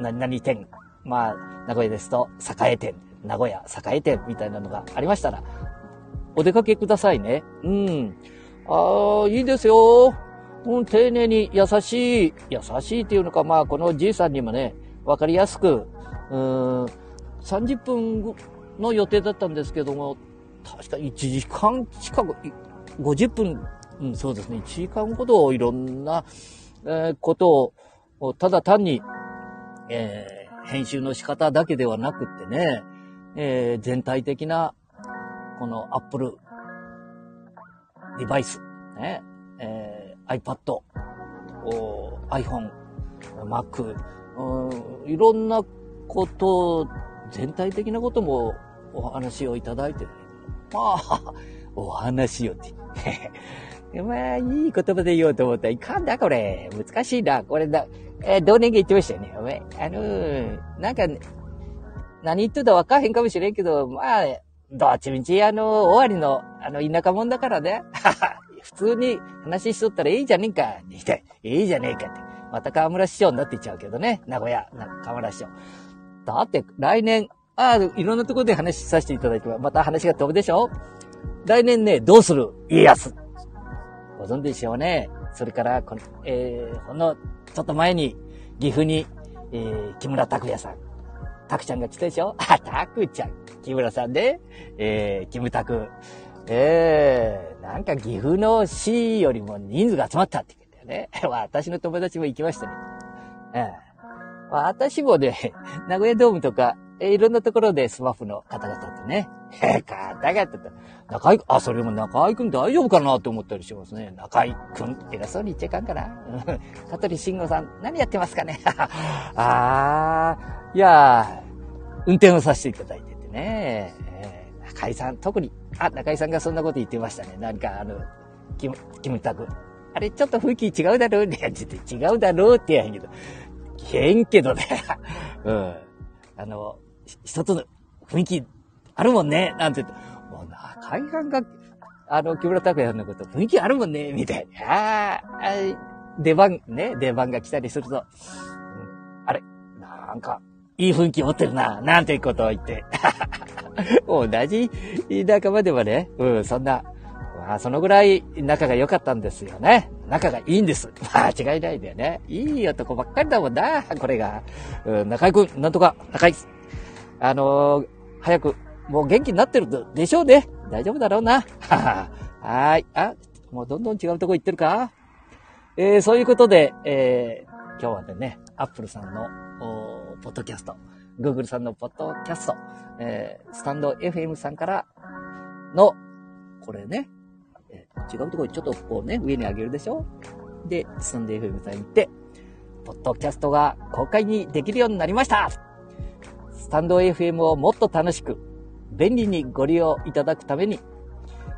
何々店、まあ、名古屋ですと、栄店、名古屋栄店みたいなのがありましたら、お出かけくださいね。うん。ああ、いいですよ。うん、丁寧に優しい、優しいっていうのか、まあ、このじいさんにもね、わかりやすく、うーん、30分の予定だったんですけども、確か1時間近く、50分、うん、そうですね、1時間ほどいろんな、えーことを、ただ単に、えー編集の仕方だけではなくってね、えー全体的な、この Apple デバイス、ね、えー iPad、お iPhone、Mac、うんいろんなこと、全体的なこともお話をいただいて、まあ、お話をって。まあ、いい言葉で言おうと思ったらいかんだ、これ。難しいな。これだ、えー同年が言ってましたよね。お前、あのーなんか、何言ってたか分からへんかもしれんけど、まあ、どっちみち、あの、終わりの、あの、田舎者だからね。普通に話ししとったらいいじゃねえか。って言っていいじゃねえかって。また河村市長になっていっちゃうけどね。名古屋、河村市長。だって、来年、ああ、いろんなところで話させていただいて、また話が飛ぶでしょ来年ね、どうする？家康。ご存知でしょうね。それから、この、えー、ほんの、ちょっと前に、岐阜に、えー、木村拓哉さん。拓ちゃんが来たでしょ？あ、拓ちゃん。木村さんで、えー、キムタク。えー、なんか岐阜の市よりも人数が集まったって言ってたよね。私の友達も行きましたね。えー、私もね、名古屋ドームとか、いろんなところでスマップの方々とね、方々と、中井、あ、それも中井くん大丈夫かなって思ったりしますね。中井くん、偉そうに言っちゃいかんかな。う ん香取慎吾さん、何やってますかね？あー、いやー、運転をさせていただいててね。えー中井さん、特に、あ、中井さんがそんなこと言ってましたね。なんか、あの、キム、キムタク。あれ、ちょっと雰囲気違うだろうね。違うだろうって言えへんけど。変けどね。うん。あの、一つの雰囲気あるもんね。なんて言って。もう中井さんが、あの、木村拓哉のこと雰囲気あるもんね。みたいな。ああ、出番、ね、出番が来たりすると、うんあれ、なんか、いい雰囲気持ってるな。なんていうことを言って。同じ仲間でもね、うん、そんな、まあ、そのぐらい仲が良かったんですよね。仲がいいんです。間違いないんだよね。いい男ばっかりだもんな、これが。うん、中井くん、なんとか、中井、あのー早く、もう元気になってるでしょうね。大丈夫だろうな。は はい。あ、もうどんどん違うとこ行ってるか？えー、そういうことで、えー、今日はね、アップルさんの、ポッドキャスト、Google さんのポッドキャスト、えー、スタンド FM さんからの、これね、えー違うとこにちょっとこうね、上に上げるでしょ？で、スタンド FM さんに行って、ポッドキャストが公開にできるようになりましたスタンド FM をもっと楽しく、便利にご利用いただくために、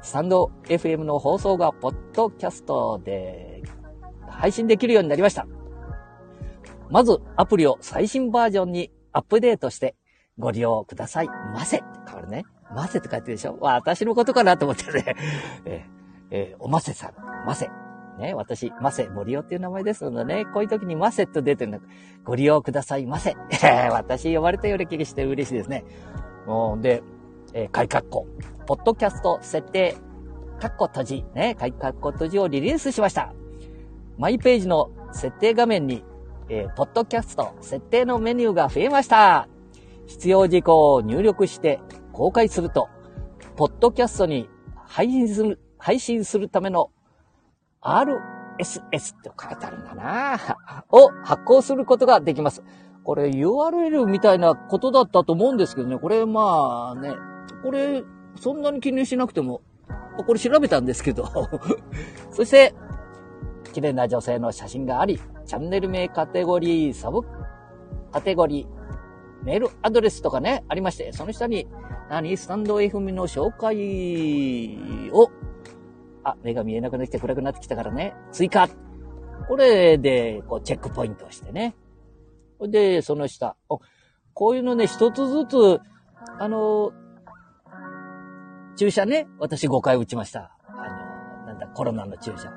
スタンド FM の放送がポッドキャストで配信できるようになりました。まず、アプリを最新バージョンにアップデートしてご利用くださいませ変わるね。ませって書いてるでしょ私のことかなと思ってね。え えーおませさん、ませ。ね、私、ませ、森尾っていう名前ですのでね、こういう時にませと出てるの、ご利用くださいませ。私呼ばれたような気がして嬉しいですね。で、えー、開括弧、ポッドキャスト設定、カッコ閉じ、ね、開括弧閉じをリリースしました。マイページの設定画面に、えーポッドキャスト設定のメニューが増えました。必要事項を入力して公開すると、ポッドキャストに配信する、配信するための RSS って書いてあるんだな を発行することができます。これ URL みたいなことだったと思うんですけどね、これまあね、これそんなに気にしなくても、これ調べたんですけど、そして、綺麗な女性の写真があり、チャンネル名カテゴリー、サブカテゴリー、メールアドレスとかね、ありまして、その下に、何？スタンド FM の紹介を、あ、目が見えなくなってきて暗くなってきたからね、追加。これで、こう、チェックポイントをしてね。で、その下。おこういうのね、一つずつ、あの、注射ね、私5回打ちました。あの、なんったコロナの注射。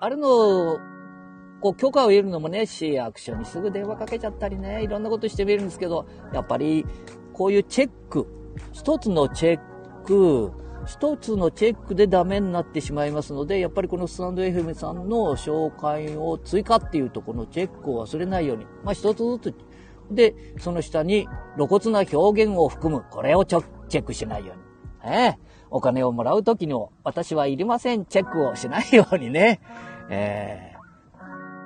あれの、こう、許可を得るのもね、市役所にすぐ電話かけちゃったりね、いろんなことしてみるんですけど、やっぱり、こういうチェック、一つのチェック、一つのチェックでダメになってしまいますので、やっぱりこのスタンド FM さんの紹介を追加っていうとこのチェックを忘れないように、まあ一つずつ、で、その下に露骨な表現を含む、これをチェックしないように。ええお金をもらうときにも、私はいりません、チェックをしないようにね。え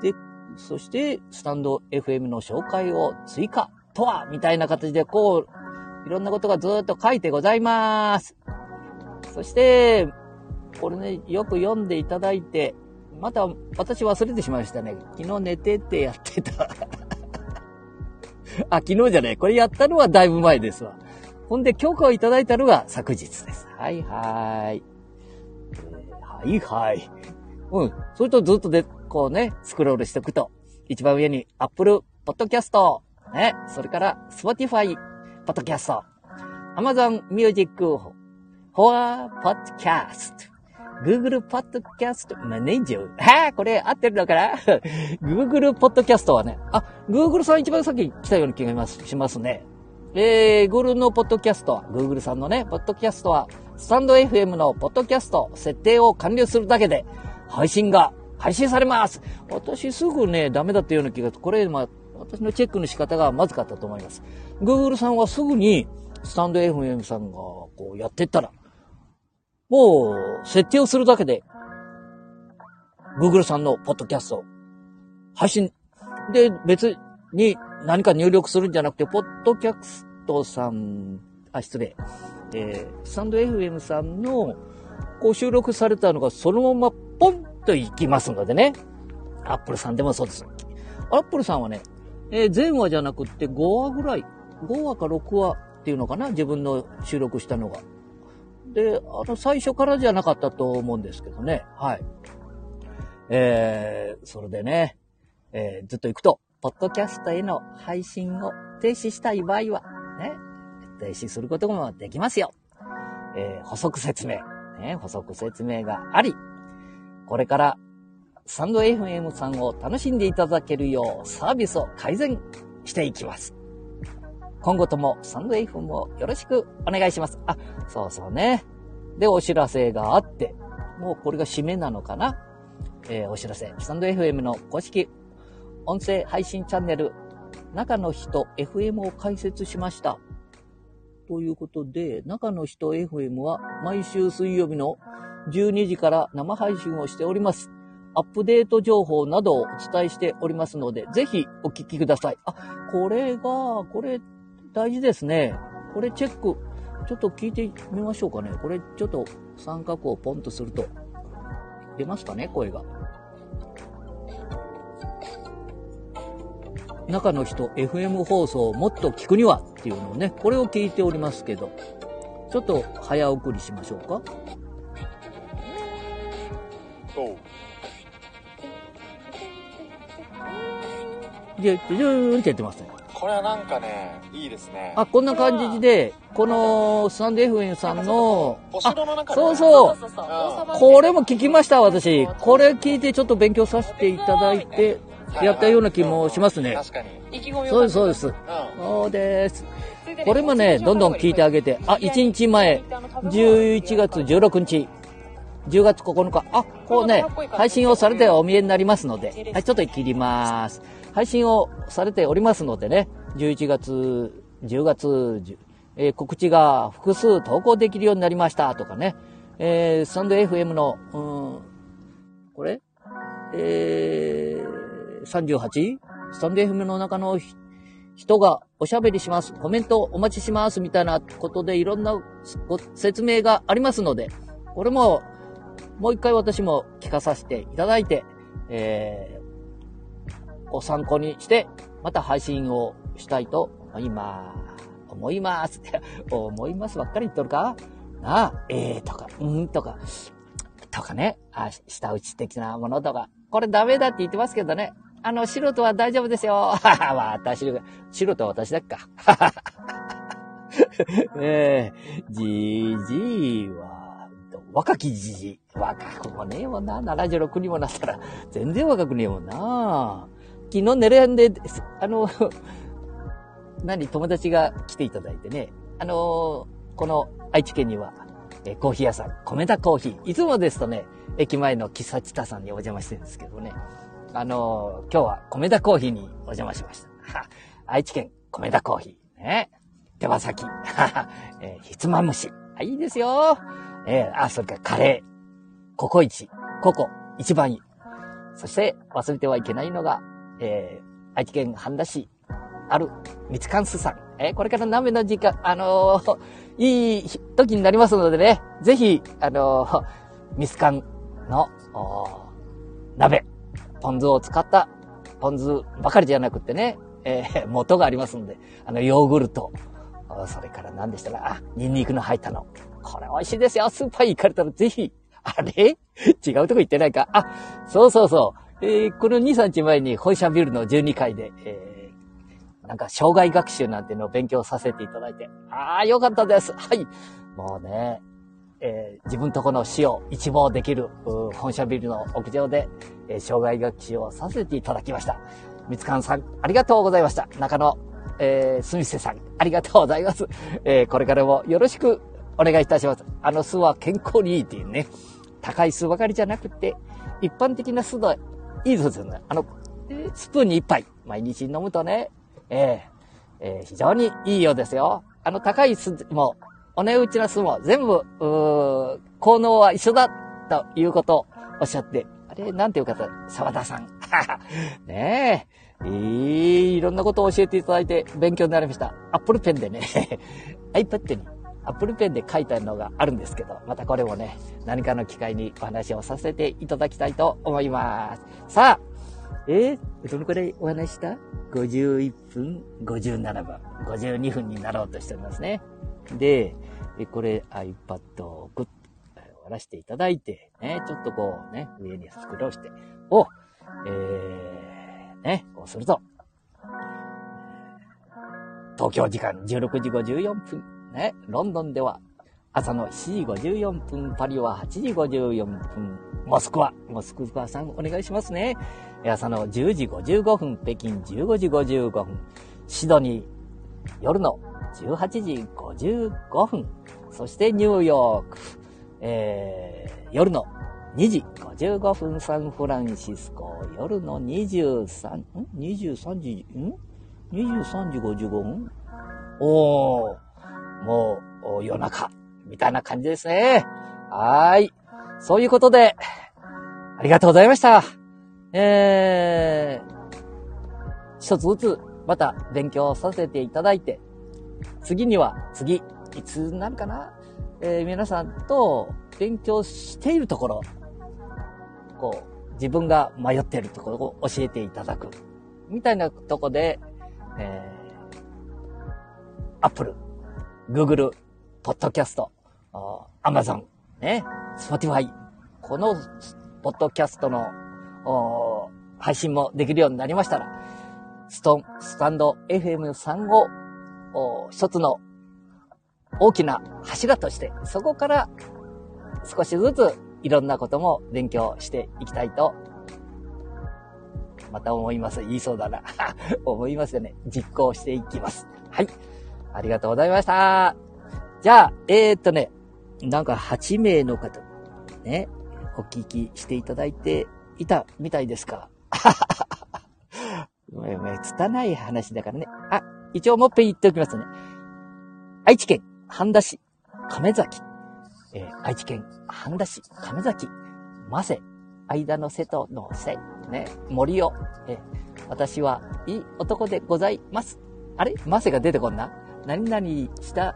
ー、で、そして、スタンド FM の紹介を追加とは、みたいな形で、こう、いろんなことがずっと書いてございます。そして、これね、よく読んでいただいて、また、私忘れてしまいましたね。昨日寝てってやってた。あ、昨日じゃない。これやったのはだいぶ前ですわ。ほんで、許可をいただいたのが昨日です。はいはい。はいはい。うん。それとずっとで、こうね、スクロールしておくと、一番上に Apple Podcast、ね、それから Spotify Podcast、Amazon Music for Podcast、Google Podcast Manager。はあ、これ合ってるのかな ?Google Podcast はね、あ、Google さん一番先来たような気がしますね。えー、Google のポッドキャストは、Google さんのね、ポッドキャストは、スタンド FM のポッドキャスト設定を完了するだけで、配信が配信されます。私すぐね、ダメだったような気が、これ、まあ、私のチェックの仕方がまずかったと思います。Google さんはすぐに、スタンド FM さんがこうやってったら、もう、設定をするだけで、Google さんのポッドキャスト、配信、で、別に何か入力するんじゃなくて、ポッドキャストさん、あ、失礼。えー、サンド FM さんの、こう収録されたのがそのままポンと行きますのでね。アップルさんでもそうです。アップルさんはね、えー、全話じゃなくって5話ぐらい、5話か6話っていうのかな自分の収録したのが。で、あの、最初からじゃなかったと思うんですけどね。はい。えー、それでね、えー、ずっと行くと、ポッドキャストへの配信を停止したい場合は、ね、停止することもできますよ。えー、補足説明、ね、補足説明があり、これからサンド FM さんを楽しんでいただけるようサービスを改善していきます。今後ともサンド FM をよろしくお願いします。あ、そうそうね。で、お知らせがあって、もうこれが締めなのかなえー、お知らせ。サンド FM の公式音声配信チャンネル、中の人 FM を開設しました。ということで、中の人 FM は毎週水曜日の12時から生配信をしております。アップデート情報などをお伝えしておりますので、ぜひお聞きください。あ、これが、これ大事ですね。これチェック、ちょっと聞いてみましょうかね。これちょっと三角をポンとすると、出ますかね、声が。中の人 FM 放送をもっと聞くにはっていうのをね、これを聞いておりますけど、ちょっと早送りしましょうか。で、じゅーんってやってますね。これはなんかね、いいですね。あ、こんな感じで、このサンデー FM さんの、お城の中そうそうこれも聞きました、私。これ聞いてちょっと勉強させていただいて、やったような気もしますね。確かに。そうです、そうです。そうです。これもね、どんどん聞いてあげて。あ、1日前、11月16日、10月9日、あ、こうね、配信をされてお見えになりますので、はい、ちょっと切ります。配信をされておりますのでね、11月、10月、えー、告知が複数投稿できるようになりました。とかね、えー、サンド FM の、うん、これ？えー、38? スタンド FM の中の人がおしゃべりします。コメントお待ちします。みたいなことでいろんなご説明がありますので、これももう一回私も聞かさせていただいて、えー、ご参考にして、また配信をしたいと思います。思います。思いますばっかり言っとるか？なあ、えーとか、うんとか、とかね、あ、下打ち的なものとか、これダメだって言ってますけどね。あの、素人は大丈夫ですよ。私、素人は私だっか。えー、じじいは、若きじじい。若くもねえもんな。76にもなったら、全然若くねえもんな。昨日寝れんで、あの、何、友達が来ていただいてね、あの、この愛知県には、えコーヒー屋さん、米田コーヒー。いつもですとね、駅前の喫茶チタさんにお邪魔してるんですけどね。あの、今日は米田コーヒーにお邪魔しました。愛知県米田コーヒー。ね。手羽先。えー、ひつまむし。あ、いいですよ。えー、あ、それからカレー。ココイチ。ココ。一番いい。そして、忘れてはいけないのが、えー、愛知県半田市、ある、みつかんすさん。えー、これから鍋の時間、あのー、いい時になりますのでね、ぜひ、あのー、ミスカンの、鍋、ポン酢を使ったポン酢ばかりじゃなくってね、えー、元がありますんで、あの、ヨーグルト、それから何でしたら、あ、ニンニクの入ったの。これ美味しいですよ。スーパー行かれたらぜひ。あれ？違うとこ行ってないか？あ、そうそうそう。えー、この2、3日前に本社ビルの12階で、えー、なんか障害学習なんていうのを勉強させていただいて。ああ、よかったです。はい。もうね、えー、自分とこの死を一望できる、本社ビルの屋上で、えー、障害学習をさせていただきました。みつかんさん、ありがとうございました。中野、えー、すみせさん、ありがとうございます。えー、これからもよろしくお願いいたします。あの巣は健康にいいっていうね。高い巣ばかりじゃなくて、一般的な巣のいいですよね。あの、スプーンに一杯、毎日飲むとね、えー、えー、非常にいいようですよ。あの高い巣も、お値打ちな巣も全部、う効能は一緒だということをおっしゃって、あれ、なんていう方、沢田さん。ねえ。いいろんなことを教えていただいて勉強になりました。アップルペンでね、iPad にアップルペンで書いたのがあるんですけど、またこれもね、何かの機会にお話をさせていただきたいと思います。さあ、えー、どのくらいお話した ?51 分57分、52分になろうとしておりますね。で、でこれ iPad をグッと終わらせていただいて、ね、ちょっとこうね、上にスクロールして、お、えー、ね、こうすると、東京時間16時54分ね、ロンドンでは朝の7時54分、パリは8時54分、モスクワ、モスクワさんお願いしますね。朝の10時55分、北京15時55分、シドニー夜の18時55分、そしてニューヨーク、えー、夜の2時55分、サンフランシスコ、夜の23、ん ?23 時、ん ?23 時55分？おー、もう夜中、みたいな感じですね。はーい。そういうことで、ありがとうございました。えー、一つずつまた勉強させていただいて、次には次、いつになるかな？えー、皆さんと勉強しているところ、こう、自分が迷っているところを教えていただく。みたいなとこで、えー、アップル Google、Podcast、Amazon、ね、Spotify、このポッドキャストの配信もできるようになりましたら、ストン、スタンド FM さんを一つの大きな柱として、そこから少しずついろんなことも勉強していきたいと、また思います。言いそうだな。思いますよね。実行していきます。はい。ありがとうございました。じゃあ、えー、っとね、なんか8名の方、ね、お聞きしていただいていたみたいですか？め、め、つたない話だからね。あ、一応もっぺん言っておきますね。愛知県半田市亀崎。えー、愛知県半田市亀崎。ませ。間の瀬との瀬。ね、森を。えー、私はいい男でございます。あれ？ませが出てこんな？何々した、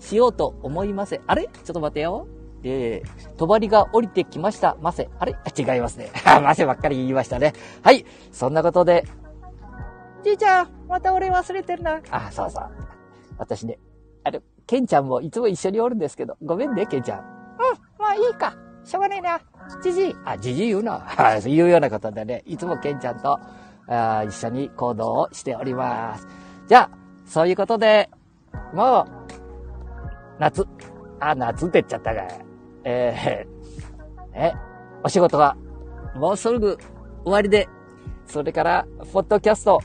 しようと思いません。あれ？ちょっと待てよ。で、とばりが降りてきました。ませ。あれ？違いますね。ませばっかり言いましたね。はい。そんなことで。じいちゃん、また俺忘れてるな。あ、そうそう。私ね、あれ、ケンちゃんもいつも一緒におるんですけど、ごめんね、ケンちゃん。うん、まあいいか。しょうがねえな。じじい。あ、じじい言うな。言うようなことでね、いつもケンちゃんとあ一緒に行動をしております。じゃあ、そういうことで、もう、夏。あ、夏って言っちゃったが、えー、え、お仕事が、もうすぐ終わりで、それから、ポッドキャスト、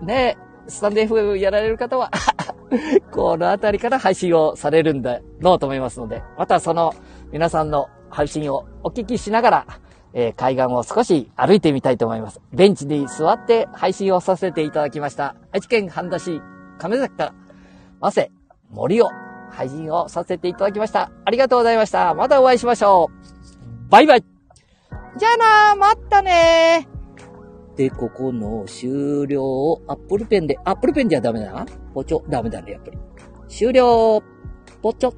ね、スタンデー FM やられる方は、このあたりから配信をされるんだろうと思いますので、またその皆さんの配信をお聞きしながら、えー、海岸を少し歩いてみたいと思います。ベンチに座って配信をさせていただきました。愛知県半田市亀崎から、ませ、森を配信をさせていただきました。ありがとうございました。またお会いしましょう。バイバイじゃあなまたねで、ここの終了をアップルペンで、アップルペンじゃダメだな。ポチョ、ダメだね、やっぱり。終了ポチョ。